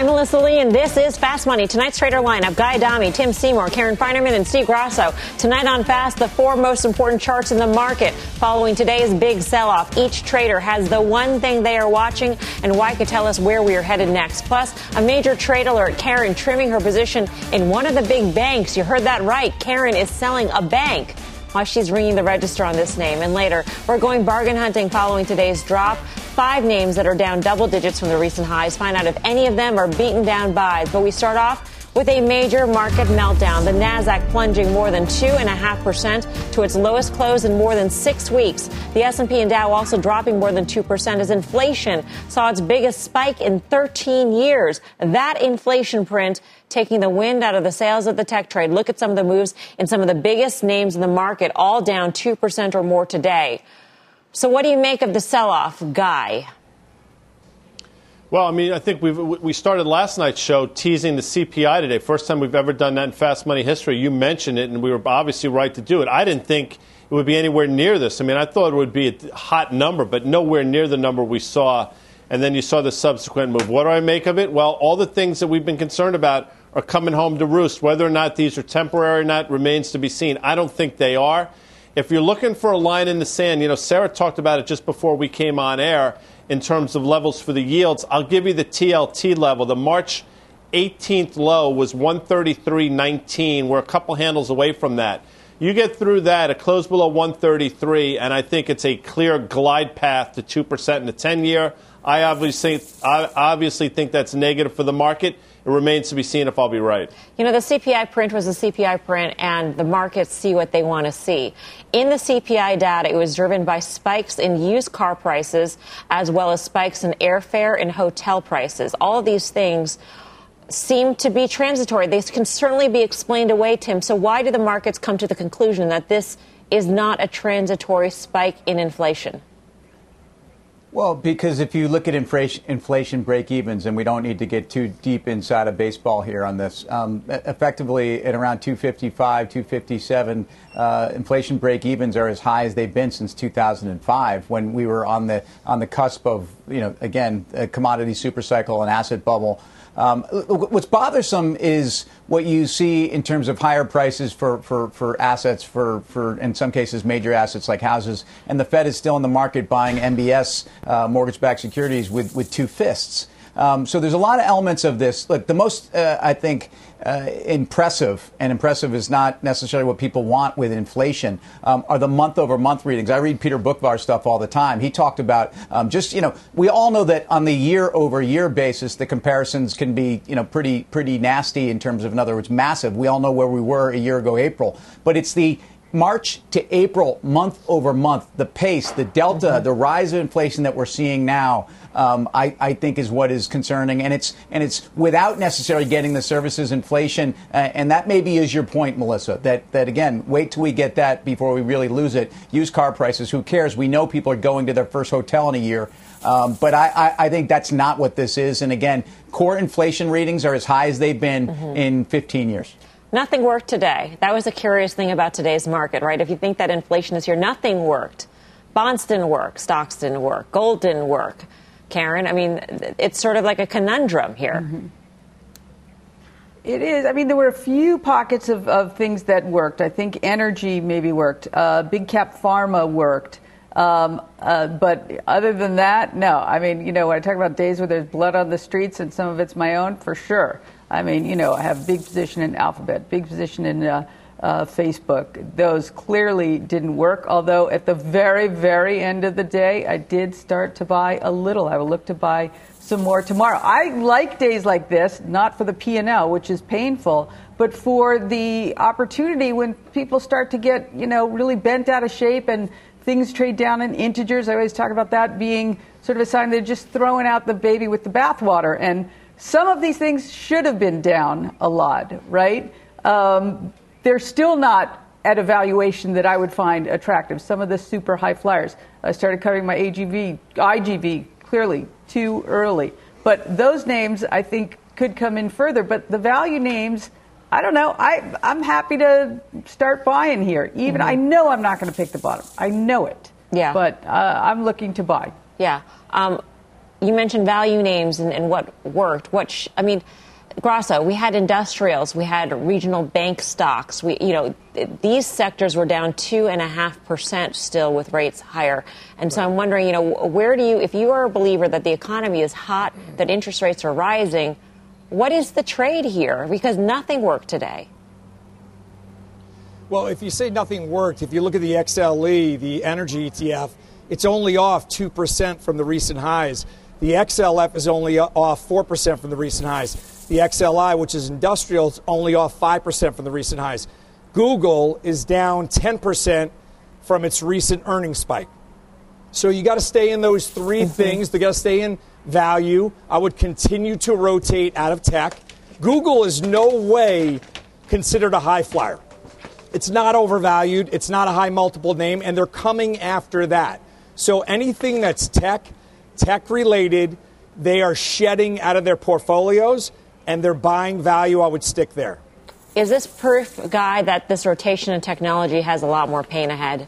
I'm Melissa Lee, and this is Fast Money. Tonight's trader lineup Guy Adami, Tim Seymour, Karen Finerman, and Steve Grasso. Tonight on Fast, the four most important charts in the market. Following today's big sell off, each trader has the one thing they are watching and why could tell us where we are headed next. Plus, a major trade alert Karen trimming her position in one of the big banks. You heard that right. Karen is selling a bank while she's ringing the register on this name. And later, we're going bargain hunting following today's drop five names that are down double digits from the recent highs. Find out if any of them are beaten down buys. But we start off with a major market meltdown. The Nasdaq plunging more than two and a half percent to its lowest close in more than six weeks. The S&P and Dow also dropping more than two percent as inflation saw its biggest spike in 13 years. That inflation print taking the wind out of the sails of the tech trade. Look at some of the moves in some of the biggest names in the market, all down two percent or more today. So, what do you make of the sell-off, Guy? Well, I mean, I think we we started last night's show teasing the CPI today. First time we've ever done that in fast money history. You mentioned it, and we were obviously right to do it. I didn't think it would be anywhere near this. I mean, I thought it would be a hot number, but nowhere near the number we saw. And then you saw the subsequent move. What do I make of it? Well, all the things that we've been concerned about are coming home to roost. Whether or not these are temporary or not remains to be seen. I don't think they are. If you're looking for a line in the sand, you know, Sarah talked about it just before we came on air in terms of levels for the yields. I'll give you the TLT level. The March 18th low was 133.19. We're a couple handles away from that. You get through that, a close below 133, and I think it's a clear glide path to 2% in the 10 year. I obviously, I obviously think that's negative for the market. It remains to be seen if I'll be right. You know, the CPI print was a CPI print, and the markets see what they want to see. In the CPI data, it was driven by spikes in used car prices as well as spikes in airfare and hotel prices. All of these things seem to be transitory. They can certainly be explained away, Tim. So, why do the markets come to the conclusion that this is not a transitory spike in inflation? Well, because if you look at inflation, break evens, and we don't need to get too deep inside of baseball here on this, um, effectively at around 255, 257, uh, inflation break evens are as high as they've been since 2005 when we were on the, on the cusp of, you know, again, a commodity supercycle and asset bubble. Um, what's bothersome is what you see in terms of higher prices for, for, for assets, for, for in some cases major assets like houses, and the Fed is still in the market buying MBS, uh, mortgage-backed securities, with, with two fists. Um, so there's a lot of elements of this. Look, the most, uh, I think, uh, impressive, and impressive is not necessarily what people want with inflation, um, are the month over month readings. I read Peter Boockvar stuff all the time. He talked about um, just, you know, we all know that on the year over year basis, the comparisons can be, you know, pretty, pretty nasty in terms of, in other words, massive. We all know where we were a year ago, April. But it's the March to April, month over month, the pace, the delta, mm-hmm. the rise of inflation that we're seeing now um, I, I, think is what is concerning, and it's and it's without necessarily getting the services inflation, uh, and that maybe is your point, Melissa. That that again, wait till we get that before we really lose it. Used car prices, who cares? We know people are going to their first hotel in a year. Um, but I, I, I, think that's not what this is. And again, core inflation readings are as high as they've been mm-hmm. in 15 years. Nothing worked today. That was a curious thing about today's market, right? If you think that inflation is here, nothing worked. Bonds didn't work, stocks didn't work, gold didn't work. Karen. I mean, it's sort of like a conundrum here. Mm-hmm. It is. I mean, there were a few pockets of, of things that worked. I think energy maybe worked. Uh, big cap pharma worked. Um, uh, but other than that, no. I mean, you know, when I talk about days where there's blood on the streets and some of it's my own, for sure. I mean, you know, I have big position in Alphabet, big position in uh, uh, Facebook. Those clearly didn't work, although at the very, very end of the day, I did start to buy a little. I will look to buy some more tomorrow. I like days like this, not for the P&L, which is painful, but for the opportunity when people start to get, you know, really bent out of shape and things trade down in integers. I always talk about that being sort of a sign they're just throwing out the baby with the bathwater. And some of these things should have been down a lot, right? Um, they're still not at a valuation that I would find attractive. Some of the super high flyers. I started covering my AGV, IGV clearly too early. But those names, I think, could come in further. But the value names, I don't know. I, I'm happy to start buying here. Even mm-hmm. I know I'm not going to pick the bottom. I know it. Yeah. But uh, I'm looking to buy. Yeah. Um, you mentioned value names and, and what worked. What sh- I mean, Grasso, we had industrials, we had regional bank stocks. We, you know, these sectors were down two and a half percent still with rates higher. And so I'm wondering, you know, where do you, if you are a believer that the economy is hot, that interest rates are rising, what is the trade here? Because nothing worked today. Well, if you say nothing worked, if you look at the XLE, the energy ETF, it's only off 2% from the recent highs. The XLF is only off 4% from the recent highs. The XLI, which is industrial, is only off 5% from the recent highs. Google is down 10% from its recent earnings spike. So you got to stay in those 3 mm-hmm. things. You got to stay in value. I would continue to rotate out of tech. Google is no way considered a high flyer. It's not overvalued. It's not a high multiple name, and they're coming after that. So anything that's tech, tech related, they are shedding out of their portfolios and they're buying value, I would stick there. Is this proof, Guy, that this rotation in technology has a lot more pain ahead?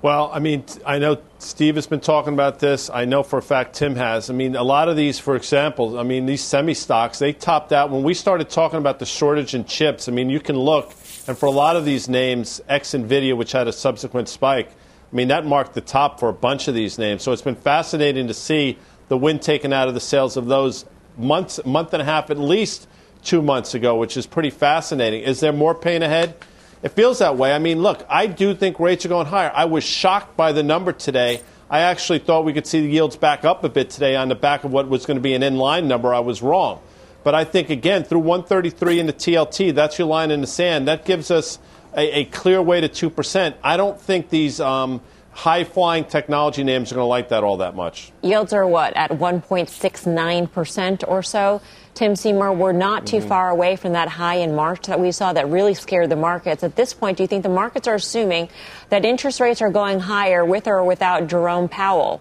Well, I mean, I know Steve has been talking about this. I know for a fact Tim has. I mean, a lot of these, for example, I mean, these semi stocks, they topped out when we started talking about the shortage in chips. I mean, you can look, and for a lot of these names, X Nvidia, which had a subsequent spike, I mean, that marked the top for a bunch of these names. So it's been fascinating to see the wind taken out of the sails of those months, month and a half, at least two months ago, which is pretty fascinating. Is there more pain ahead? It feels that way. I mean, look, I do think rates are going higher. I was shocked by the number today. I actually thought we could see the yields back up a bit today on the back of what was going to be an in line number. I was wrong. But I think, again, through 133 in the TLT, that's your line in the sand. That gives us a, a clear way to 2%. I don't think these. Um, high flying technology names are going to like that all that much. Yields are what, at 1.69% or so? Tim Seymour, we're not too mm-hmm. far away from that high in March that we saw that really scared the markets. At this point, do you think the markets are assuming that interest rates are going higher with or without Jerome Powell?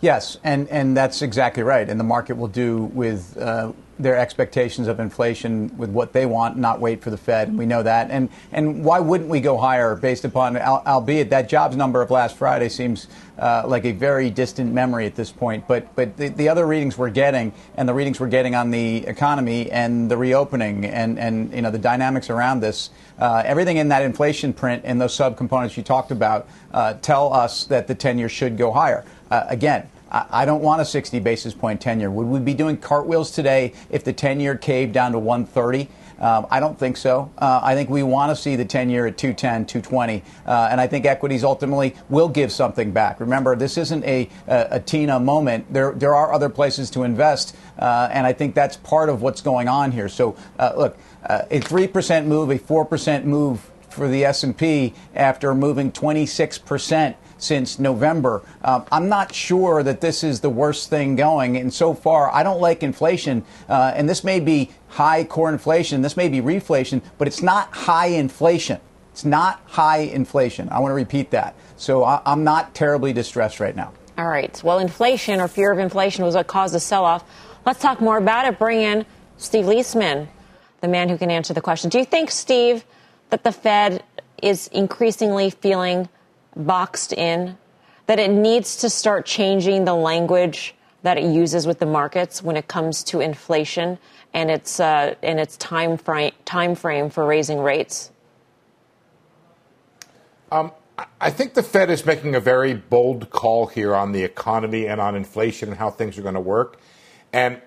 Yes, and, and that's exactly right. And the market will do with uh, their expectations of inflation with what they want, not wait for the Fed. We know that. And and why wouldn't we go higher based upon, albeit that jobs number of last Friday seems uh, like a very distant memory at this point. But but the, the, other readings we're getting and the readings we're getting on the economy and the reopening and and you know the dynamics around this, uh, everything in that inflation print and those subcomponents you talked about uh, tell us that the 10 year should go higher. Uh, again I don't want a 60 basis point 10 year. Would we be doing cartwheels today if the 10 year caved down to 130? Um, I don't think so. Uh, I think we want to see the 10 year at 210, 220. Uh, and I think equities ultimately will give something back. Remember, this isn't a, a, a TINA moment. There, there are other places to invest. Uh, and I think that's part of what's going on here. So, uh, look, uh, a 3% move, a 4% move for the S&P after moving 26 percent since November. Uh, I'm not sure that this is the worst thing going. And so far, I don't like inflation. Uh, and this may be high core inflation, this may be reflation, but it's not high inflation. It's not high inflation. I want to repeat that. So I, I'm not terribly distressed right now. All right. Well, inflation or fear of inflation was what caused the sell off. Let's talk more about it. Bring in Steve Liesman, the man who can answer the question. Do you think, Steve, that the Fed is increasingly feeling boxed in, that it needs to start changing the language that it uses with the markets when it comes to inflation and its uh, and its time frame time frame for raising rates? Um, I think the Fed is making a very bold call here on the economy and on inflation and how things are going to work. And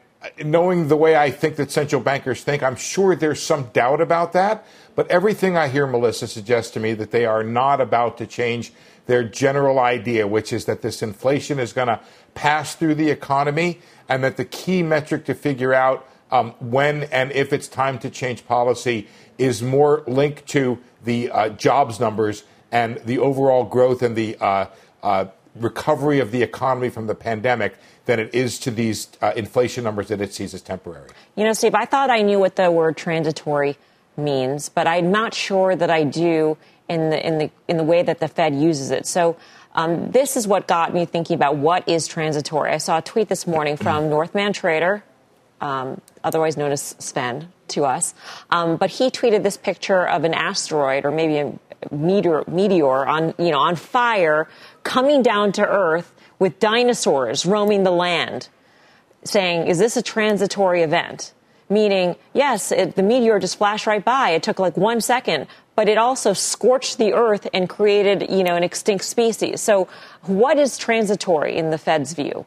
knowing the way I think that central bankers think, I'm sure there's some doubt about that. But everything I hear Melissa suggests to me that they are not about to change their general idea, which is that this inflation is going to pass through the economy and that the key metric to figure out um, when and if it's time to change policy is more linked to the uh, jobs numbers and the overall growth and the uh, uh, recovery of the economy from the pandemic than it is to these uh, inflation numbers that it sees as temporary. You know, Steve, I thought I knew what the word transitory means, but I'm not sure that I do in the in the in the way that the Fed uses it. So. Um, this is what got me thinking about what is transitory. I saw a tweet this morning from Northman Trader, um, otherwise known as Sven to us, um, but he tweeted this picture of an asteroid or maybe a meteor, meteor on you know on fire coming down to Earth with dinosaurs roaming the land, saying, "Is this a transitory event?" Meaning, yes, it, the meteor just flashed right by. It took like one second, but it also scorched the earth and created, you know, an extinct species. So, what is transitory in the Fed's view?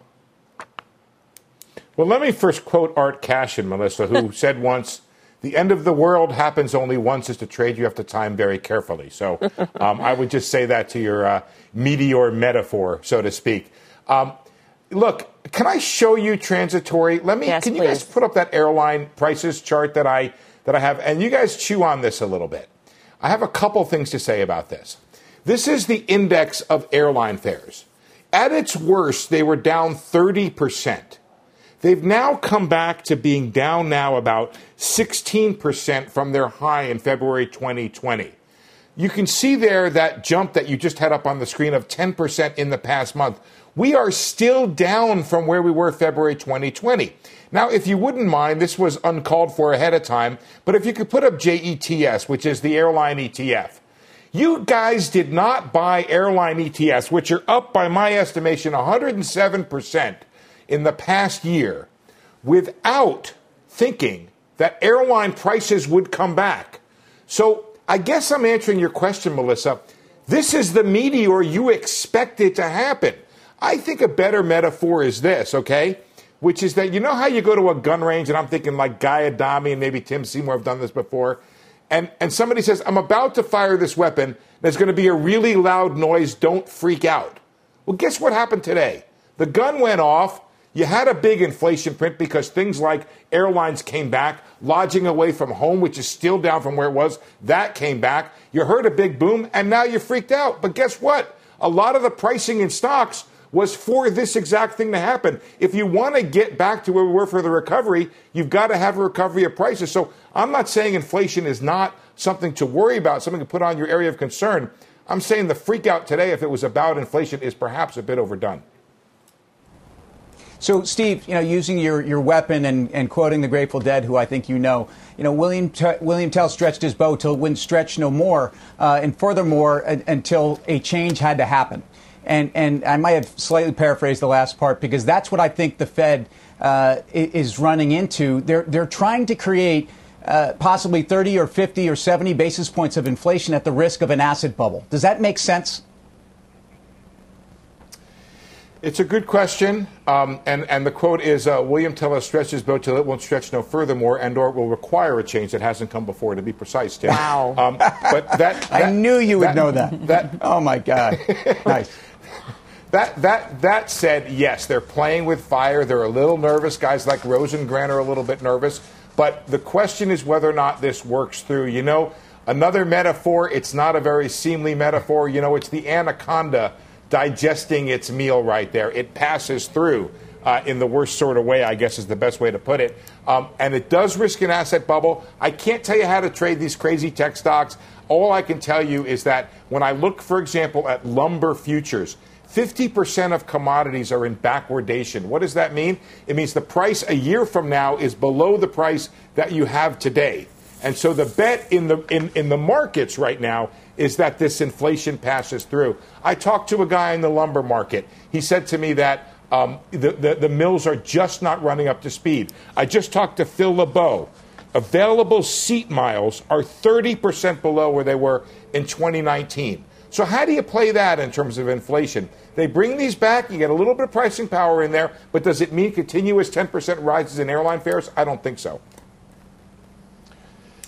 Well, let me first quote Art Cashin, Melissa, who said once, "The end of the world happens only once. It's to trade you have to time very carefully." So, um, I would just say that to your uh, meteor metaphor, so to speak. Um, look, can I show you transitory? Let me. Yes, can you please. guys put up that airline prices chart that I that I have, and you guys chew on this a little bit. I have a couple things to say about this. This is the index of airline fares. At its worst, they were down 30%. They've now come back to being down now about 16% from their high in February 2020. You can see there that jump that you just had up on the screen of 10% in the past month. We are still down from where we were February 2020. Now, if you wouldn't mind, this was uncalled for ahead of time, but if you could put up JETS, which is the airline ETF. You guys did not buy airline ETFs, which are up by my estimation 107% in the past year, without thinking that airline prices would come back. So I guess I'm answering your question, Melissa. This is the meteor you expect it to happen. I think a better metaphor is this, okay? Which is that you know how you go to a gun range, and I'm thinking like Guy Adami and maybe Tim Seymour have done this before, and, and somebody says, I'm about to fire this weapon, there's going to be a really loud noise, don't freak out. Well, guess what happened today? The gun went off. You had a big inflation print because things like airlines came back, lodging away from home, which is still down from where it was, that came back. You heard a big boom, and now you're freaked out. But guess what? A lot of the pricing in stocks was for this exact thing to happen. If you want to get back to where we were for the recovery, you've got to have a recovery of prices. So I'm not saying inflation is not something to worry about, something to put on your area of concern. I'm saying the freak out today, if it was about inflation, is perhaps a bit overdone. So, Steve, you know, using your, your weapon and, and quoting the Grateful Dead, who I think you know, you know, William T- William Tell stretched his bow till it wouldn't stretch no more, uh, and furthermore, until a change had to happen. And and I might have slightly paraphrased the last part because that's what I think the Fed uh, is running into. They're they're trying to create. Uh, possibly 30 or 50 or 70 basis points of inflation at the risk of an asset bubble. Does that make sense? It's a good question, um, and and the quote is uh, William Tell us stretch his boat till it won't stretch no furthermore, and or it will require a change that hasn't come before. To be precise, Tim. Wow. Um, but that, I knew you would that- know that. That Oh my God! nice. That that that said, yes, they're playing with fire. They're a little nervous. Guys like Rosengren are a little bit nervous. But the question is whether or not this works through. You know, another metaphor. It's not a very seemly metaphor. You know, it's the anaconda digesting its meal right there. It passes through. Uh, in the worst sort of way, I guess is the best way to put it. Um, and it does risk an asset bubble. I can't tell you how to trade these crazy tech stocks. All I can tell you is that when I look, for example, at lumber futures, 50% of commodities are in backwardation. What does that mean? It means the price a year from now is below the price that you have today. And so the bet in the in, in the markets right now is that this inflation passes through. I talked to a guy in the lumber market. He said to me that um, the, the, the mills are just not running up to speed. I just talked to Phil LeBeau. Available seat miles are 30% below where they were in 2019. So, how do you play that in terms of inflation? They bring these back, you get a little bit of pricing power in there, but does it mean continuous 10% rises in airline fares? I don't think so.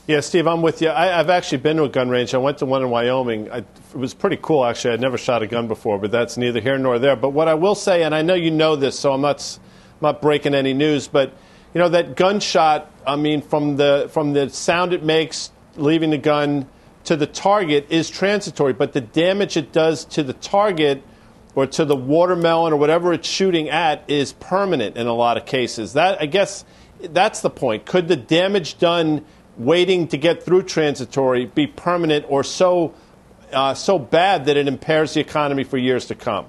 Yeah, Steve, I'm with you. I, I've actually been to a gun range. I went to one in Wyoming. I, it was pretty cool, actually. I'd never shot a gun before, but that's neither here nor there. But what I will say, and I know you know this, so I'm not, s- not breaking any news, but you know that gunshot. I mean, from the from the sound it makes leaving the gun to the target is transitory, but the damage it does to the target or to the watermelon or whatever it's shooting at is permanent in a lot of cases. That I guess that's the point. Could the damage done waiting to get through transitory be permanent or so uh, so bad that it impairs the economy for years to come?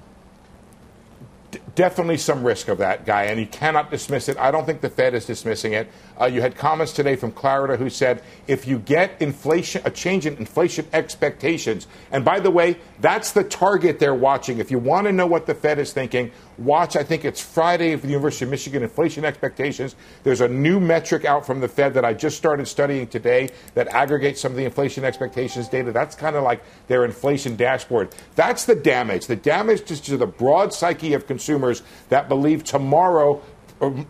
Definitely some risk of that guy, and you cannot dismiss it. I don't think the Fed is dismissing it. Uh, you had comments today from Clarida who said if you get inflation, a change in inflation expectations, and by the way, that's the target they're watching. If you want to know what the Fed is thinking, watch. I think it's Friday for the University of Michigan inflation expectations. There's a new metric out from the Fed that I just started studying today that aggregates some of the inflation expectations data. That's kind of like their inflation dashboard. That's the damage. The damage to the broad psyche of consumers that believe tomorrow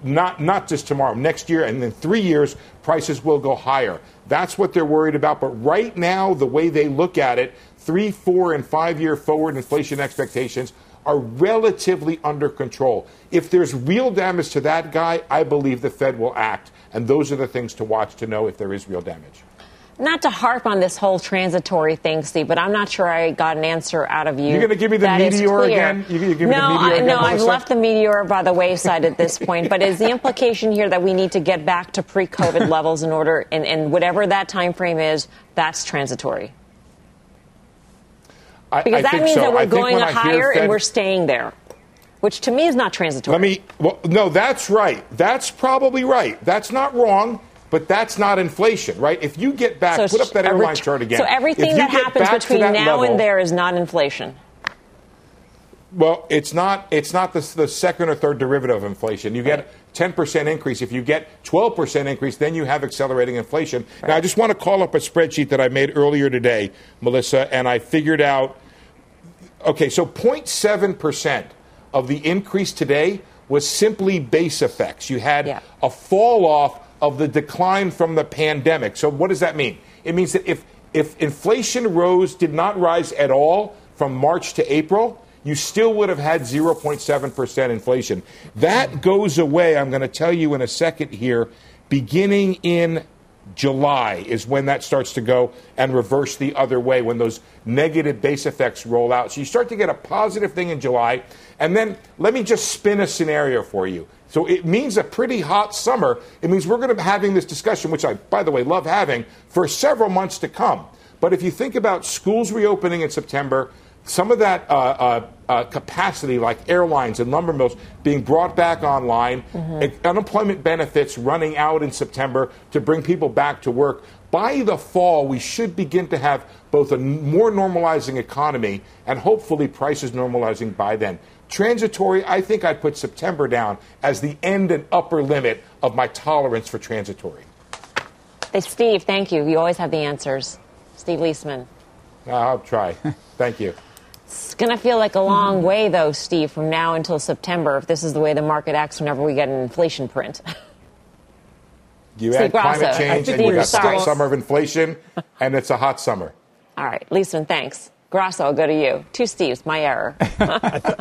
not not just tomorrow, next year, and then three years, prices will go higher. That's what they're worried about. But right now, the way they look at it, three, four, and five year forward inflation expectations are relatively under control. If there's real damage to that guy, I believe the Fed will act. And those are the things to watch to know if there is real damage not to harp on this whole transitory thing, Steve, but I'm not sure I got an answer out of you. You're going to give me the meteor again? You, you give no, me the meteor I, again, no, I've left the meteor by the wayside at this point. But is the implication here that we need to get back to pre-COVID levels in order, and, and whatever that time frame is, that's transitory? Because I, I that means so. that we're going higher Fed, and we're staying there, which to me is not transitory. Let me. Well, no, that's right. That's probably right. That's not wrong. But that's not inflation, right? If you get back, so put up that airline ret- chart again. So everything that happens between now level, and there is not inflation. Well, it's not. It's not the, the second or third derivative of inflation. You get ten percent increase. If you get twelve percent increase, then you have accelerating inflation. Right. Now, I just want to call up a spreadsheet that I made earlier today, Melissa, and I figured out. Okay, so 0.7 percent of the increase today was simply base effects. You had yeah. a fall off of the decline from the pandemic. So, what does that mean? It means that if, if inflation rose, did not rise at all from March to April, you still would have had 0.7% inflation. That goes away, I'm going to tell you in a second here, beginning in July is when that starts to go and reverse the other way when those negative base effects roll out. So you start to get a positive thing in July. And then let me just spin a scenario for you. So it means a pretty hot summer. It means we're going to be having this discussion, which I, by the way, love having for several months to come. But if you think about schools reopening in September, some of that uh, uh, uh, capacity, like airlines and lumber mills, being brought back online, mm-hmm. unemployment benefits running out in September to bring people back to work. By the fall, we should begin to have both a more normalizing economy and hopefully prices normalizing by then. Transitory, I think I'd put September down as the end and upper limit of my tolerance for transitory. Hey, Steve, thank you. You always have the answers. Steve Liesman. I'll try. thank you. It's going to feel like a long way, though, Steve, from now until September, if this is the way the market acts whenever we get an inflation print. You Steve add Grasso. climate change, and you got a summer of inflation, and it's a hot summer. All right, Liesman, thanks. Grasso, I'll go to you. Two Steves, my error.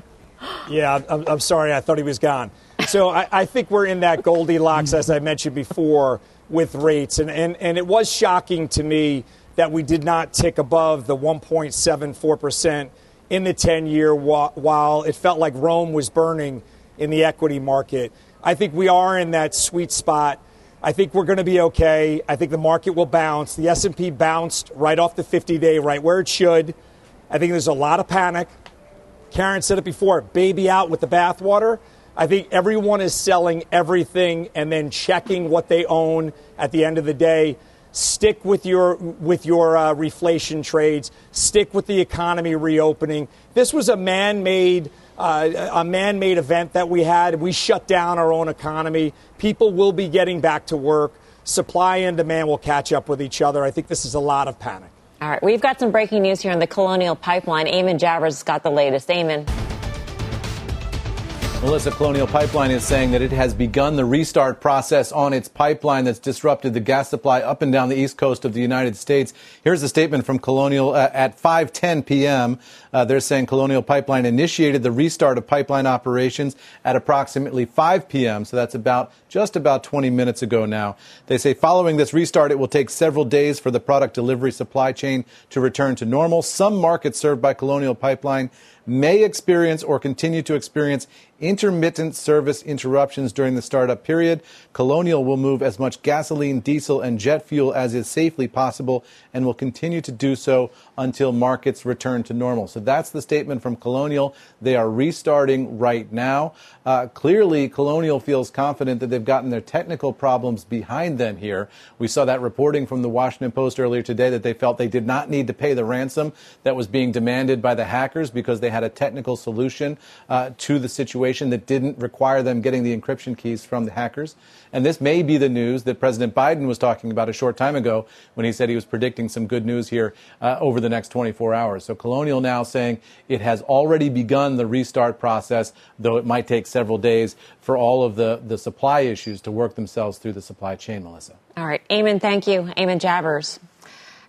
Yeah, I'm, I'm, sorry. I thought he was gone. So I, I, think we're in that Goldilocks, as I mentioned before, with rates. And, and, and it was shocking to me that we did not tick above the 1.74% in the 10 year while it felt like Rome was burning in the equity market. I think we are in that sweet spot. I think we're going to be okay. I think the market will bounce. The S&P bounced right off the 50-day, right where it should. I think there's a lot of panic. Karen said it before baby out with the bathwater. I think everyone is selling everything and then checking what they own at the end of the day. Stick with your with your uh, reflation trades. Stick with the economy reopening. This was a man-made uh, a man-made event that we had. We shut down our own economy. People will be getting back to work. Supply and demand will catch up with each other. I think this is a lot of panic. All right, we've got some breaking news here on the Colonial Pipeline. Eamon Javers got the latest. Eamon. Melissa Colonial Pipeline is saying that it has begun the restart process on its pipeline that's disrupted the gas supply up and down the east coast of the United States. Here's a statement from Colonial uh, at 5:10 p.m. Uh, they're saying Colonial Pipeline initiated the restart of pipeline operations at approximately 5 p.m. So that's about just about 20 minutes ago now. They say following this restart, it will take several days for the product delivery supply chain to return to normal. Some markets served by Colonial Pipeline may experience or continue to experience intermittent service interruptions during the startup period. Colonial will move as much gasoline, diesel, and jet fuel as is safely possible and will continue to do so until markets return to normal. So that's the statement from Colonial. They are restarting right now. Uh, clearly, Colonial feels confident that they've gotten their technical problems behind them here. We saw that reporting from the Washington Post earlier today that they felt they did not need to pay the ransom that was being demanded by the hackers because they had a technical solution uh, to the situation that didn't require them getting the encryption keys from the hackers. And this may be the news that President Biden was talking about a short time ago when he said he was predicting some good news here uh, over the next 24 hours. So Colonial now saying it has already begun the restart process, though it might take several days for all of the, the supply issues to work themselves through the supply chain, Melissa. All right. Eamon, thank you. Eamon Javers.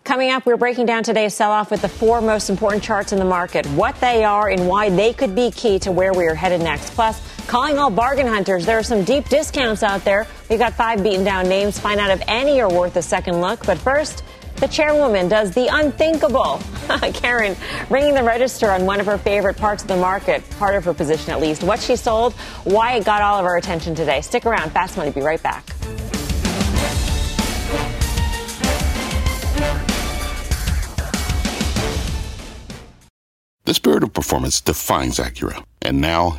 Coming up, we're breaking down today's sell off with the four most important charts in the market, what they are, and why they could be key to where we are headed next. Plus, calling all bargain hunters. There are some deep discounts out there. We've got five beaten down names. Find out if any are worth a second look. But first, the chairwoman does the unthinkable. Karen ringing the register on one of her favorite parts of the market, part of her position at least. What she sold, why it got all of our attention today. Stick around. Fast Money. Be right back. The spirit of performance defines Acura, and now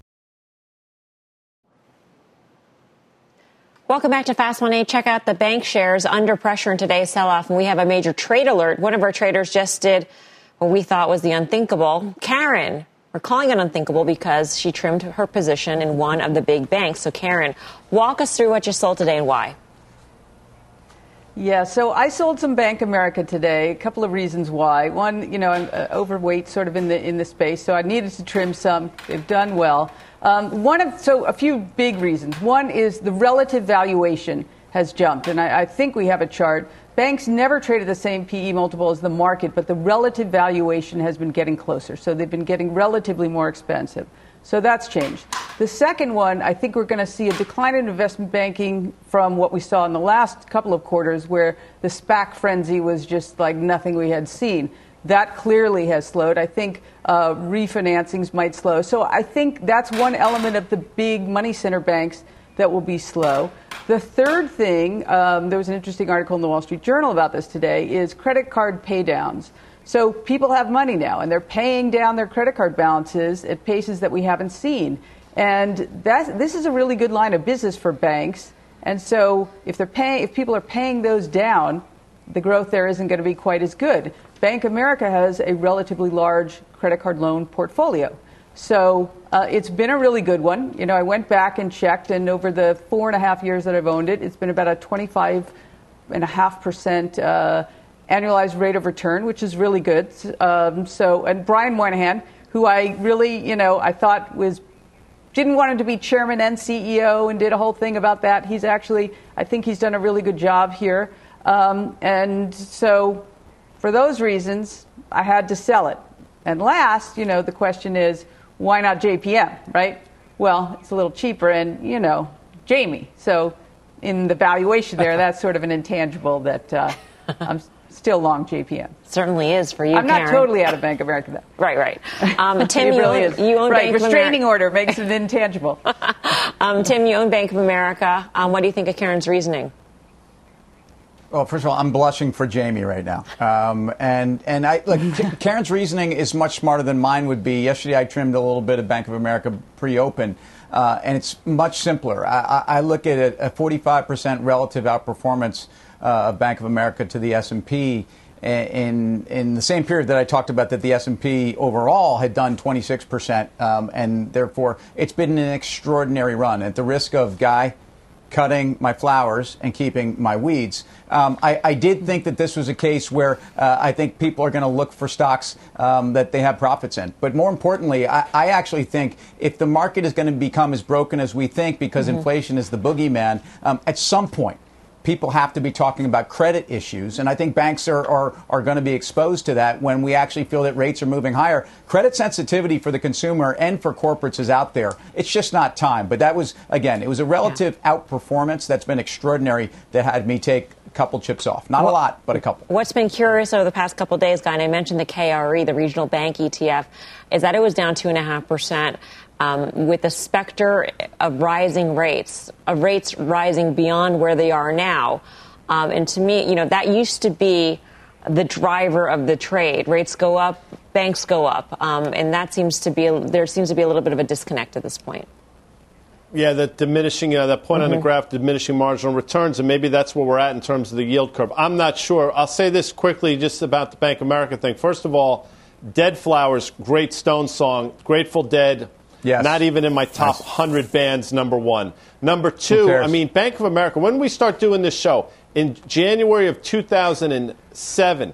Welcome back to Fast Money. Check out the bank shares under pressure in today's sell-off. And we have a major trade alert. One of our traders just did what we thought was the unthinkable. Karen, we're calling it unthinkable because she trimmed her position in one of the big banks. So Karen, walk us through what you sold today and why. Yeah, so I sold some Bank America today. A couple of reasons why. One, you know, I'm uh, overweight sort of in the in the space, so I needed to trim some. They've done well. Um, one of so a few big reasons. One is the relative valuation has jumped, and I, I think we have a chart. Banks never traded the same PE multiple as the market, but the relative valuation has been getting closer. So they've been getting relatively more expensive. So that's changed. The second one, I think we're going to see a decline in investment banking from what we saw in the last couple of quarters, where the SPAC frenzy was just like nothing we had seen. That clearly has slowed. I think uh, refinancings might slow. So I think that's one element of the big money center banks that will be slow. The third thing, um, there was an interesting article in the Wall Street Journal about this today, is credit card paydowns. So people have money now, and they're paying down their credit card balances at paces that we haven't seen. And this is a really good line of business for banks. And so if they're paying, if people are paying those down, the growth there isn't going to be quite as good. Bank America has a relatively large credit card loan portfolio. So uh, it's been a really good one. You know, I went back and checked, and over the four and a half years that I've owned it, it's been about a 25 and a half percent uh, annualized rate of return, which is really good. Um, so, and Brian Moynihan, who I really, you know, I thought was didn't want him to be chairman and CEO, and did a whole thing about that. He's actually, I think, he's done a really good job here. Um, and so for those reasons, I had to sell it. And last, you know, the question is, why not JPM, right? Well, it's a little cheaper, and, you know, Jamie. So in the valuation there, that's sort of an intangible that uh, I'm still long JPM. Certainly is for you. I'm Karen. not totally out of Bank of America. Though. Right, right. Um, Tim, it you, really own, is. you own right. Bank Restraining of America. order makes it intangible. um, Tim, you own Bank of America. Um, what do you think of Karen's reasoning? Well, first of all, I'm blushing for Jamie right now, um, and and I look. Karen's reasoning is much smarter than mine would be. Yesterday, I trimmed a little bit of Bank of America pre-open, uh, and it's much simpler. I, I look at it, a 45% relative outperformance uh, of Bank of America to the S&P in in the same period that I talked about that the S&P overall had done 26%, um, and therefore it's been an extraordinary run. At the risk of Guy cutting my flowers and keeping my weeds. Um, I, I, did think that this was a case where uh, I think people are going to look for stocks um, that they have profits in. But more importantly, I, I actually think if the market is going to become as broken as we think because mm-hmm. inflation is the boogeyman, um, at some point, people have to be talking about credit issues. And I think banks are, are, are going to be exposed to that when we actually feel that rates are moving higher. Credit sensitivity for the consumer and for corporates is out there. It's just not time. But that was, again, it was a relative yeah. outperformance that's been extraordinary that had me take a couple chips off. Not well, a lot, but a couple. What's been curious over the past couple days, Guy, and I mentioned the KRE, the regional bank ETF, is that it was down 2.5% um, with the specter of rising rates, of rates rising beyond where they are now. Um, and to me, you know, that used to be the driver of the trade. Rates go up, banks go up, um, and that seems to be there seems to be a little bit of a disconnect at this point. Yeah, that diminishing, uh, that point mm-hmm. on the mm-hmm. graph, diminishing marginal returns, and maybe that's where we're at in terms of the yield curve. I'm not sure. I'll say this quickly, just about the Bank of America thing. First of all, Dead Flowers, great Stone song, Grateful Dead, Yes. Not even in my top nice. 100 bands, number one. Number two, I mean, Bank of America, when we start doing this show, in January of 2007,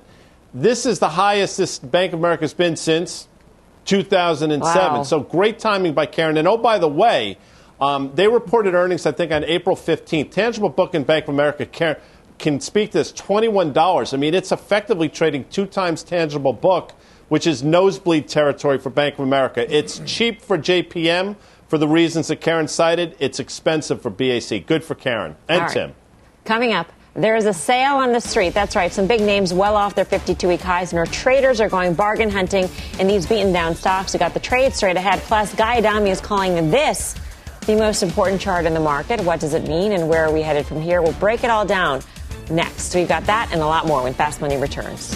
this is the highest this Bank of America has been since 2007. Wow. So great timing by Karen. And oh, by the way, um, they reported earnings, I think, on April 15th. Tangible book in Bank of America, Karen, can speak to this $21. I mean, it's effectively trading two times tangible book which is nosebleed territory for Bank of America. It's cheap for JPM for the reasons that Karen cited. It's expensive for BAC. Good for Karen and right. Tim. Coming up. There is a sale on the street. That's right. Some big names well off their 52 week highs, and our traders are going bargain hunting in these beaten down stocks. We got the trade straight ahead. Plus, Guy Adami is calling this the most important chart in the market. What does it mean, and where are we headed from here? We'll break it all down next. We've got that and a lot more when Fast Money returns.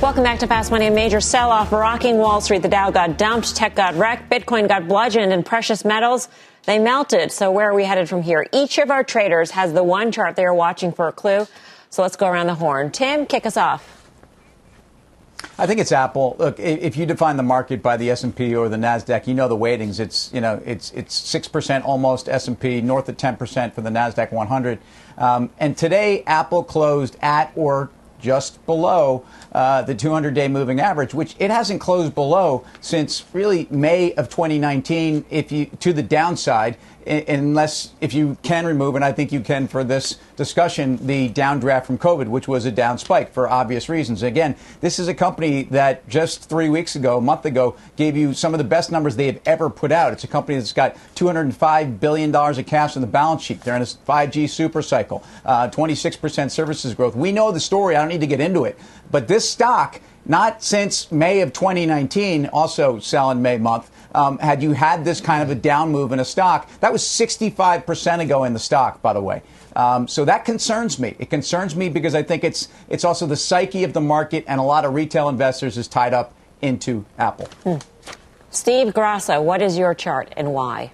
Welcome back to Fast Money. A major sell-off rocking Wall Street. The Dow got dumped, tech got wrecked, Bitcoin got bludgeoned, and precious metals they melted. So where are we headed from here? Each of our traders has the one chart they are watching for a clue. So let's go around the horn. Tim, kick us off. I think it's Apple. Look, if you define the market by the S&P or the Nasdaq, you know the weightings. It's you know it's it's six percent almost S&P, north of ten percent for the Nasdaq 100. Um, and today, Apple closed at or just below uh, the 200 day moving average, which it hasn't closed below since really May of 2019, if you to the downside unless if you can remove, and I think you can for this discussion, the downdraft from COVID, which was a down spike for obvious reasons. Again, this is a company that just three weeks ago, a month ago, gave you some of the best numbers they have ever put out. It's a company that's got $205 billion of cash on the balance sheet. They're in a 5G super cycle, uh, 26% services growth. We know the story. I don't need to get into it. But this stock, not since May of 2019, also sell in May month, um, had you had this kind of a down move in a stock. That was 65% ago in the stock, by the way. Um, so that concerns me. It concerns me because I think it's it's also the psyche of the market, and a lot of retail investors is tied up into Apple. Hmm. Steve Grasso, what is your chart and why?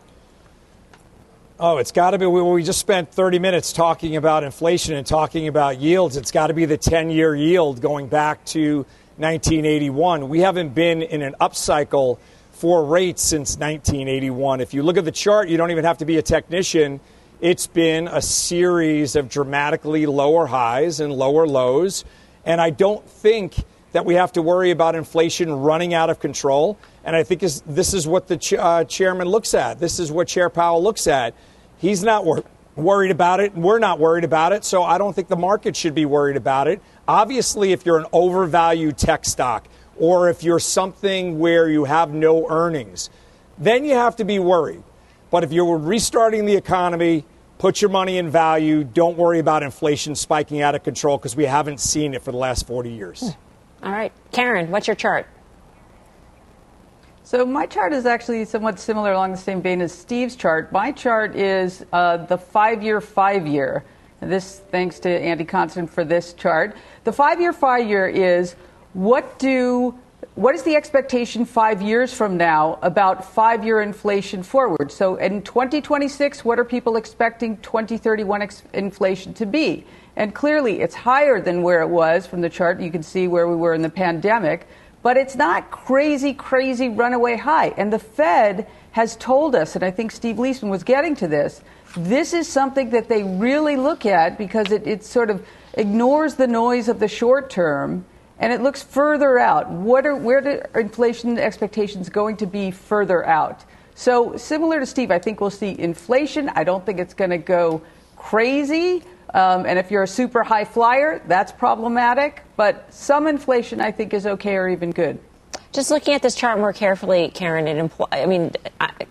Oh, it's got to be. We just spent 30 minutes talking about inflation and talking about yields. It's got to be the 10 year yield going back to 1981. We haven't been in an upcycle for rates since 1981. If you look at the chart, you don't even have to be a technician. It's been a series of dramatically lower highs and lower lows. And I don't think that we have to worry about inflation running out of control. And I think this is what the ch- uh, chairman looks at. This is what Chair Powell looks at. He's not wor- worried about it, and we're not worried about it. So I don't think the market should be worried about it. Obviously, if you're an overvalued tech stock, or if you're something where you have no earnings, then you have to be worried. But if you're restarting the economy, put your money in value. Don't worry about inflation spiking out of control because we haven't seen it for the last 40 years. All right. Karen, what's your chart? So my chart is actually somewhat similar along the same vein as Steve's chart. My chart is uh, the five-year, five-year. This, thanks to Andy Constan for this chart. The five-year, five-year is what do what is the expectation five years from now about five year inflation forward? So in 2026, what are people expecting 2031 ex- inflation to be? And clearly, it's higher than where it was from the chart. You can see where we were in the pandemic, but it's not crazy, crazy runaway high. And the Fed has told us, and I think Steve Liesman was getting to this, this is something that they really look at because it, it sort of ignores the noise of the short term and it looks further out. What are where are inflation expectations going to be further out? So similar to Steve, I think we'll see inflation. I don't think it's going to go crazy. Um, and if you're a super high flyer, that's problematic. But some inflation, I think, is okay or even good. Just looking at this chart more carefully, Karen, it implies, I mean,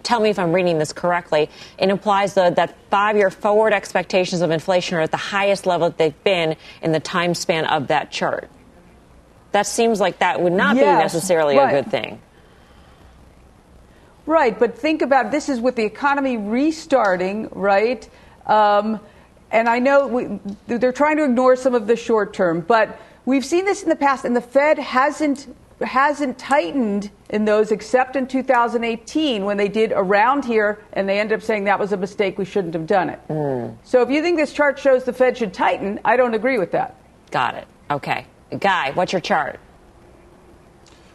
tell me if I'm reading this correctly. It implies the, that five year forward expectations of inflation are at the highest level that they've been in the time span of that chart. That seems like that would not yes, be necessarily right. a good thing. Right, but think about this is with the economy restarting, right? Um, and I know we, they're trying to ignore some of the short term, but we've seen this in the past, and the Fed hasn't hasn't tightened in those except in 2018 when they did around here and they ended up saying that was a mistake we shouldn't have done it. Mm. So if you think this chart shows the Fed should tighten, I don't agree with that. Got it. Okay. Guy, what's your chart?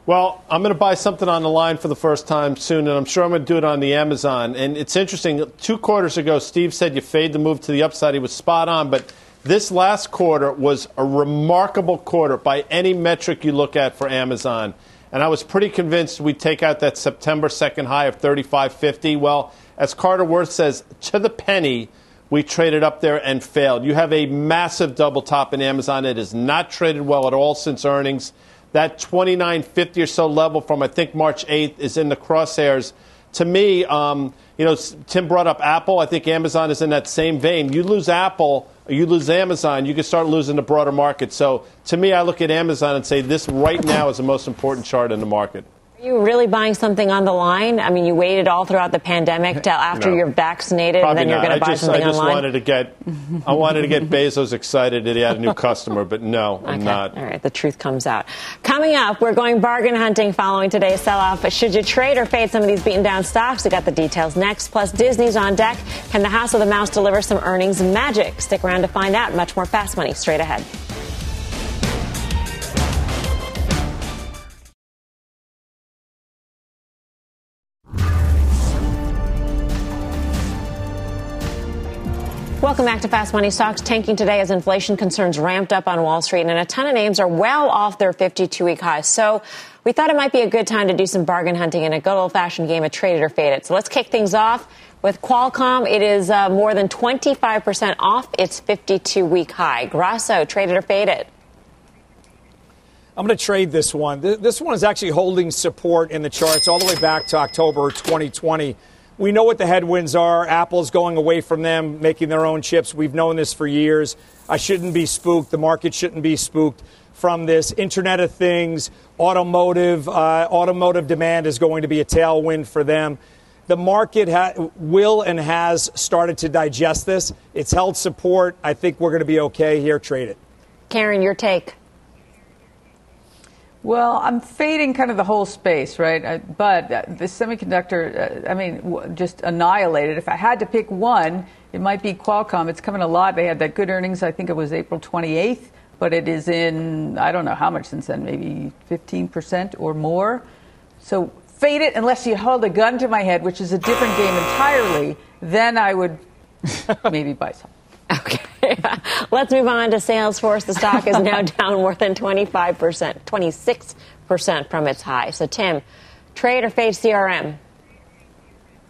Well, I'm going to buy something on the line for the first time soon, and I'm sure I'm going to do it on the Amazon. And it's interesting. Two quarters ago, Steve said you fade the move to the upside. He was spot on, but this last quarter was a remarkable quarter by any metric you look at for Amazon. And I was pretty convinced we'd take out that September 2nd high of 35.50. Well, as Carter Worth says, to the penny, we traded up there and failed. You have a massive double top in Amazon. It has not traded well at all since earnings. That 29.50 or so level from I think March 8th is in the crosshairs. To me, um, you know, Tim brought up Apple. I think Amazon is in that same vein. You lose Apple, you lose Amazon, you can start losing the broader market. So to me, I look at Amazon and say this right now is the most important chart in the market. Are you really buying something on the line? I mean, you waited all throughout the pandemic till after no, you're vaccinated, and then you're going to buy just, something I just online? wanted to get, I wanted to get Bezos excited that he had a new customer, but no, I'm okay. not. All right, the truth comes out. Coming up, we're going bargain hunting following today's sell-off. Should you trade or fade some of these beaten down stocks? We got the details next. Plus, Disney's on deck. Can the House of the Mouse deliver some earnings magic? Stick around to find out. Much more fast money straight ahead. Welcome back to Fast Money. Stocks tanking today as inflation concerns ramped up on Wall Street, and a ton of names are well off their 52 week highs. So we thought it might be a good time to do some bargain hunting in a good old fashioned game of trade it or fade it. So let's kick things off with Qualcomm. It is uh, more than 25% off its 52 week high. Grasso, trade it or fade it. I'm going to trade this one. This one is actually holding support in the charts all the way back to October 2020 we know what the headwinds are. Apple's going away from them, making their own chips. We've known this for years. I shouldn't be spooked. The market shouldn't be spooked from this. Internet of Things, automotive, uh, automotive demand is going to be a tailwind for them. The market ha- will and has started to digest this. It's held support. I think we're going to be okay here. Trade it. Karen, your take. Well, I'm fading kind of the whole space, right? Uh, but uh, the semiconductor, uh, I mean, just annihilated. If I had to pick one, it might be Qualcomm. It's coming a lot. They had that good earnings, I think it was April 28th, but it is in, I don't know how much since then, maybe 15% or more. So fade it unless you hold a gun to my head, which is a different game entirely. Then I would maybe buy some. Okay. Let's move on to Salesforce. The stock is now down more than 25%, 26% from its high. So, Tim, trade or fade CRM?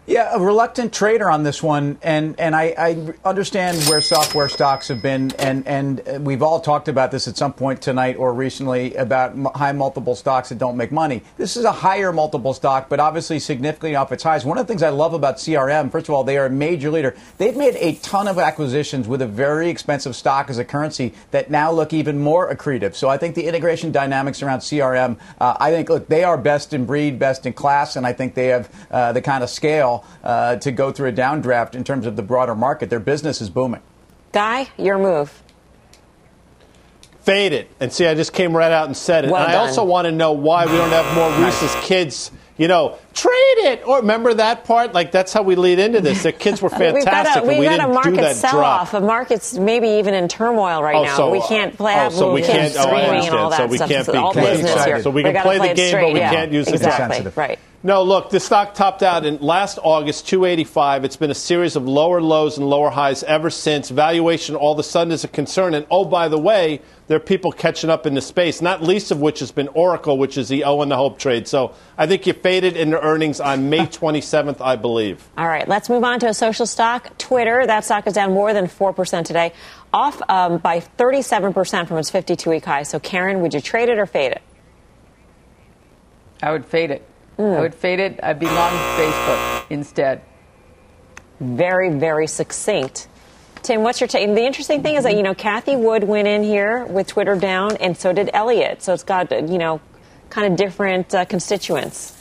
Yeah, a reluctant trader on this one, and and I, I, understand where software stocks have been, and and we've all talked about this at some point tonight or recently about high multiple stocks that don't make money. This is a higher multiple stock, but obviously significantly off its highs. One of the things I love about CRM, first of all, they are a major leader. They've made a ton of acquisitions with a very expensive stock as a currency that now look even more accretive. So I think the integration dynamics around CRM, uh, I think look, they are best in breed, best in class, and I think they have uh, the kind of scale uh, to go through a downdraft in terms of the broader market. Their business is booming. Guy, your move. Fade it. And see, I just came right out and said it. Well and done. I also want to know why we don't have more Reese's kids you know, trade it. Or remember that part? Like that's how we lead into this. The kids were fantastic. we've got a, we've we got a market sell-off. A market's maybe even in turmoil right oh, now. So, we can't play oh, so we can't, oh, I and all that so we stuff. can't so be all business here. So we can play, play the game, straight, but we yeah. can't use exactly. it. Right. No, look, the stock topped out in last August, 285. It's been a series of lower lows and lower highs ever since. Valuation all of a sudden is a concern. And oh, by the way, there are people catching up in the space, not least of which has been Oracle, which is the O and the Hope trade. So I think you faded into earnings on May 27th, I believe. All right, let's move on to a social stock, Twitter. That stock is down more than 4% today, off um, by 37% from its 52 week high. So, Karen, would you trade it or fade it? I would fade it. Mm. I would fade it. I'd be long Facebook instead. Very, very succinct. Tim, what's your take? The interesting thing is that, you know, Cathie Wood went in here with Twitter down, and so did Elliott. So it's got, you know, kind of different uh, constituents.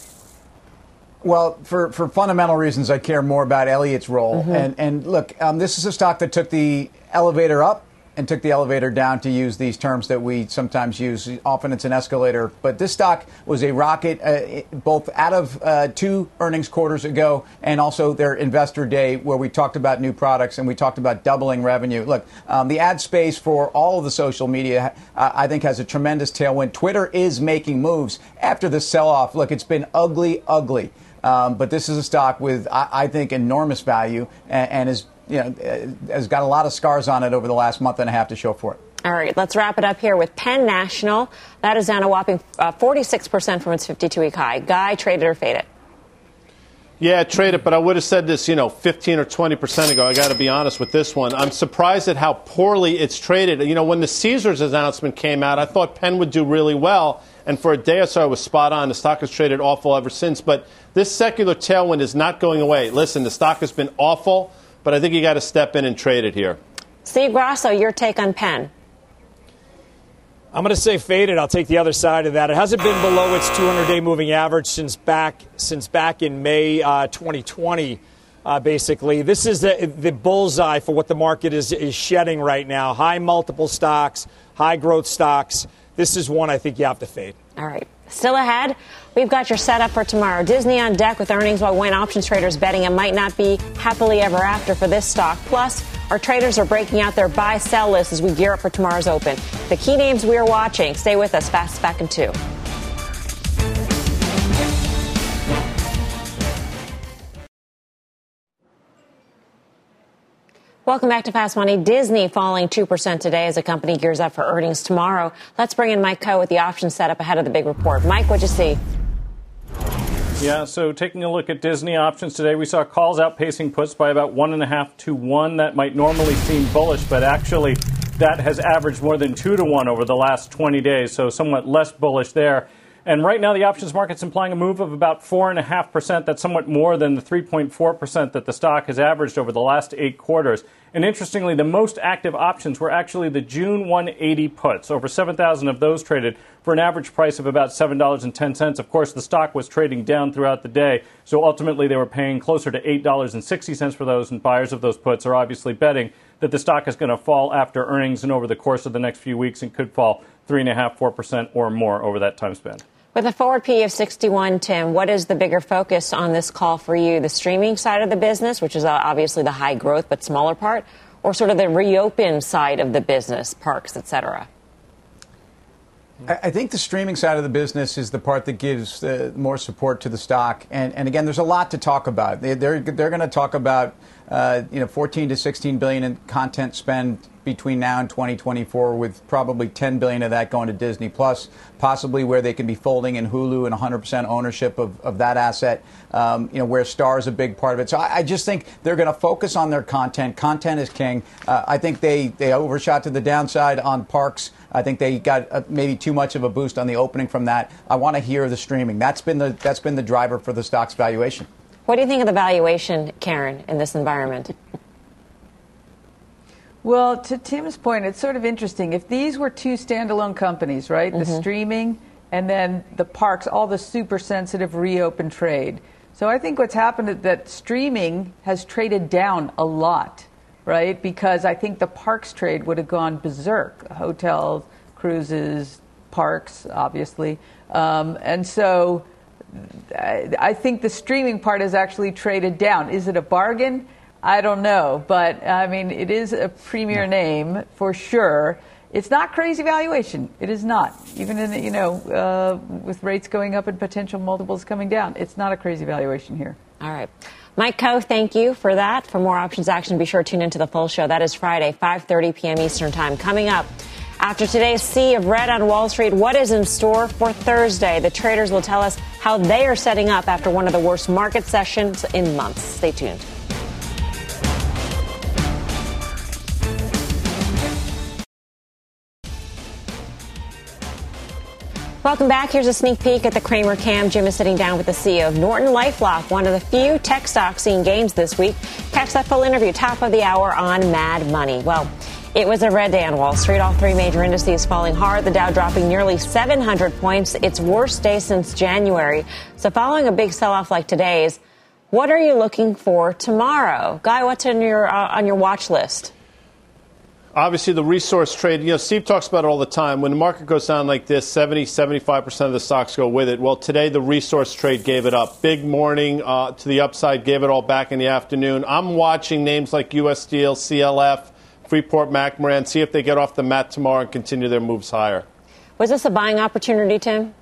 Well, for, for fundamental reasons, I care more about Elliott's role. Mm-hmm. And, and look, um, this is a stock that took the elevator up and took the elevator down to use these terms that we sometimes use. Often it's an escalator, but this stock was a rocket uh, both out of uh, two earnings quarters ago and also their investor day where we talked about new products and we talked about doubling revenue. Look, um, the ad space for all of the social media, uh, I think, has a tremendous tailwind. Twitter is making moves after the sell off. Look, it's been ugly, ugly. Um, but this is a stock with, I, I think, enormous value and, and is you know, uh, has got a lot of scars on it over the last month and a half to show for it. All right, let's wrap it up here with Penn National. That is down a whopping uh, 46% from its 52 week high. Guy, trade it or fade it? Yeah, trade it, but I would have said this, you know, 15 or 20 percent ago. I got to be honest with this one. I'm surprised at how poorly it's traded. You know, when the Caesars announcement came out, I thought Penn would do really well, and for a day or so, I was spot on. The stock has traded awful ever since, but this secular tailwind is not going away. Listen, the stock has been awful but I think you got to step in and trade it here. Steve Grasso, your take on Penn. I'm going to say faded. I'll take the other side of that. It hasn't been below its 200-day moving average since back since back in May uh, 2020. Uh, basically, this is the, the bullseye for what the market is, is shedding right now. High multiple stocks, high growth stocks. This is one I think you have to fade. All right. Still ahead, we've got your setup for tomorrow. Disney on deck with earnings while when options traders betting it might not be happily ever after for this stock. Plus, our traders are breaking out their buy sell lists as we gear up for tomorrow's open. The key names we are watching. Stay with us. Fast back in two. Welcome back to Fast Money. Disney falling 2% today as the company gears up for earnings tomorrow. Let's bring in Mike Khouw with the option setup ahead of the big report. Mike, what'd you see? Yeah, so taking a look at Disney options today, we saw calls outpacing puts by about one and a half to one. That might normally seem bullish, but actually that has averaged more than two to one over the last 20 days, so somewhat less bullish there. And right now, the options market's implying a move of about 4.5%. That's somewhat more than the 3.4% that the stock has averaged over the last eight quarters. And interestingly, the most active options were actually the June 180 puts. Over 7,000 of those traded for an average price of about $7.10. Of course, the stock was trading down throughout the day, so ultimately they were paying closer to $8.60 for those, and buyers of those puts are obviously betting that the stock is going to fall after earnings and over the course of the next few weeks and could fall 3.5%, 4% or more over that time span. With a forward P of 61, Tim, what is the bigger focus on this call for you? The streaming side of the business, which is uh, obviously the high growth but smaller part, or sort of the reopen side of the business, parks, et cetera? I think the streaming side of the business is the part that gives uh, more support to the stock. And, and again, there's a lot to talk about. They, they're, they're going to talk about uh, you know 14 to 16 billion in content spend between now and 2024, with probably 10 billion of that going to Disney Plus, possibly where they can be folding in Hulu and 100% ownership of, of that asset. Um, you know where Star is a big part of it. So I, I just think they're going to focus on their content. Content is king. Uh, I think they they overshot to the downside on parks. I think they got uh, maybe too much of a boost on the opening from that. I want to hear the streaming. That's been the that's been the driver for the stock's valuation. What do you think of the valuation, Karen, in this environment? Well, to Tim's point, it's sort of interesting. If these were two standalone companies, right? Mm-hmm. The streaming and then the parks, all the super sensitive reopen trade. So I think what's happened is that streaming has traded down a lot, right? Because I think the parks trade would have gone berserk. Hotels, cruises, parks, obviously. Um, and so I think the streaming part has actually traded down. Is it a bargain? I don't know, but I mean, it is a premier name for sure. It's not crazy valuation. It is not. Even in you know, uh, with rates going up and potential multiples coming down, it's not a crazy valuation here. All right. Mike Khouw, thank you for that. For more options action, be sure to tune into the full show. That is Friday, 5:30 p.m. Eastern Time. Coming up after today's sea of red on Wall Street, what is in store for Thursday? The traders will tell us how they are setting up after one of the worst market sessions in months. Stay tuned. Welcome back. Here's a sneak peek at the Cramer Cam. Jim is sitting down with the CEO of Norton LifeLock, one of the few tech stocks seeing gains this week. Catch that full interview top of the hour on Mad Money. Well, it was a red day on Wall Street. All three major indices falling hard. The Dow dropping nearly 700 points. Its worst day since January. So, following a big sell-off like today's, what are you looking for tomorrow, Guy? What's on your uh, on your watch list? obviously the resource trade, you know, Steve talks about it all the time. When the market goes down like this, 70, 75% of the stocks go with it. Well, today the resource trade gave it up. Big morning uh, to the upside, gave it all back in the afternoon. I'm watching names like U.S. Steel, CLF, Freeport McMoRan, see if they get off the mat tomorrow and continue their moves higher. Was this a buying opportunity, Tim?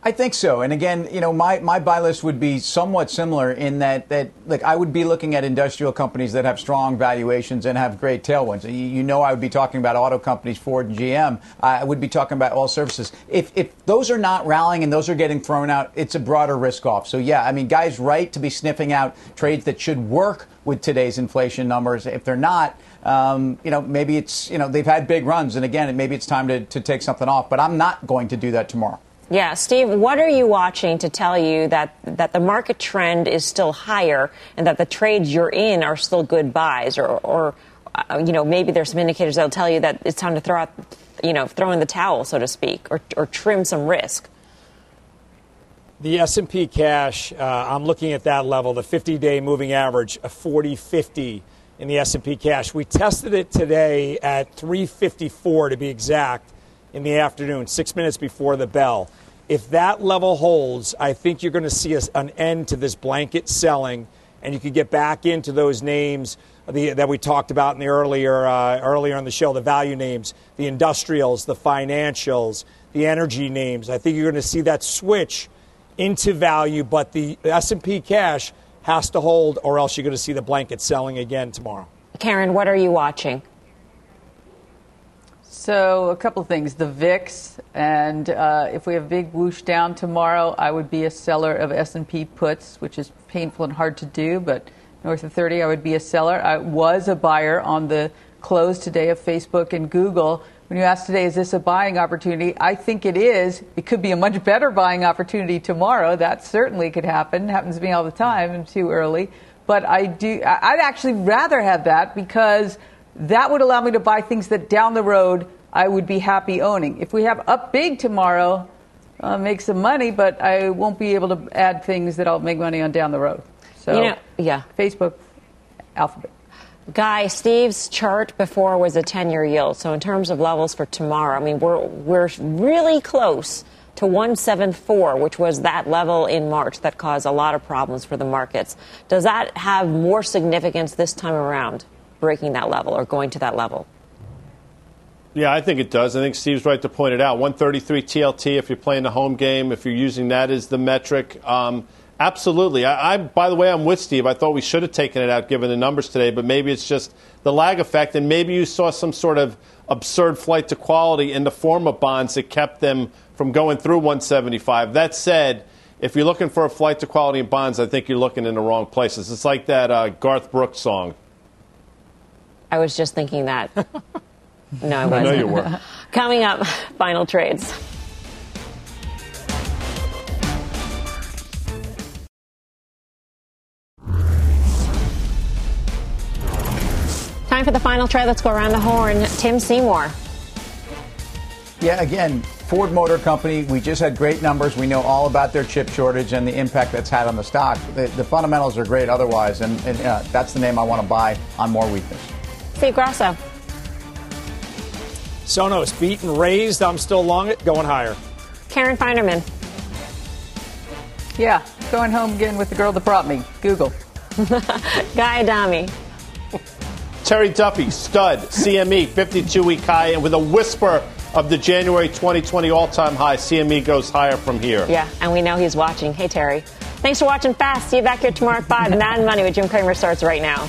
I think so. And again, you know, my, my buy list would be somewhat similar in that, that like I would be looking at industrial companies that have strong valuations and have great tailwinds. You, you know, I would be talking about auto companies, Ford and GM. I would be talking about all services. If, if those are not rallying and those are getting thrown out, it's a broader risk off. So yeah, I mean, guys, right to be sniffing out trades that should work with today's inflation numbers. If they're not, um, you know, maybe it's, you know, they've had big runs. And again, maybe it's time to, to take something off. But I'm not going to do that tomorrow. Yeah, Steve, what are you watching to tell you that, that the market trend is still higher and that the trades you're in are still good buys? Or, or uh, you know, maybe there's some indicators that'll tell you that it's time to throw out, you know, throw in the towel, so to speak, or, or trim some risk? The S&P cash, uh, I'm looking at that level, the 50-day moving average, a 40-50 in the S&P cash. We tested it today at 354 to be exact in the afternoon, six minutes before the bell. If that level holds, I think you're going to see an end to this blanket selling, and you can get back into those names the, that we talked about in the earlier uh, earlier in the show, the value names, the industrials, the financials, the energy names. I think you're going to see that switch into value, but the S&P cash has to hold, or else you're going to see the blanket selling again tomorrow. Karen, what are you watching? So a couple of things: the VIX, and uh, if we have a big whoosh down tomorrow, I would be a seller of S&P puts, which is painful and hard to do, but north of 30, I would be a seller. I was a buyer on the close today of Facebook and Google. When you ask today, is this a buying opportunity? I think it is. It could be a much better buying opportunity tomorrow. That certainly could happen. It happens to me all the time. I'm too early. But I do, I'd actually rather have that because that would allow me to buy things that down the road I would be happy owning. If we have up big tomorrow, uh, make some money, but I won't be able to add things that I'll make money on down the road. So, you know, yeah. Facebook, Alphabet. Guy, Steve's chart before was a 10 year yield. So, in terms of levels for tomorrow, I mean, we're, we're really close to 174, which was that level in March that caused a lot of problems for the markets. Does that have more significance this time around, breaking that level or going to that level? Yeah, I think it does. I think Steve's right to point it out. 133 TLT if you're playing the home game, if you're using that as the metric. Um, absolutely. I, I, by the way, I'm with Steve. I thought we should have taken it out given the numbers today, but maybe it's just the lag effect, and maybe you saw some sort of absurd flight to quality in the form of bonds that kept them from going through 175. That said, if you're looking for a flight to quality in bonds, I think you're looking in the wrong places. It's like that uh, Garth Brooks song. I was just thinking that. No, I wasn't. I know you were. Coming up, final trades. Time for the final trade. Let's go around the horn. Tim Seymour. Yeah, again, Ford Motor Company, we just had great numbers. We know all about their chip shortage and the impact that's had on the stock. The, the fundamentals are great otherwise, and, and uh, that's the name I want to buy on more weakness. Steve Grasso. Sonos beat and raised. I'm still long it, going higher. Karen Finerman. Yeah, going home again with the girl that brought me. Google. Guy Adami. Terry Duffy, stud, CME, 52 week high, and with a whisper of the January 2020 all time high, CME goes higher from here. Yeah, and we know he's watching. Hey, Terry. Thanks for watching Fast. See you back here tomorrow at 5. Mad Money with Jim Cramer starts right now.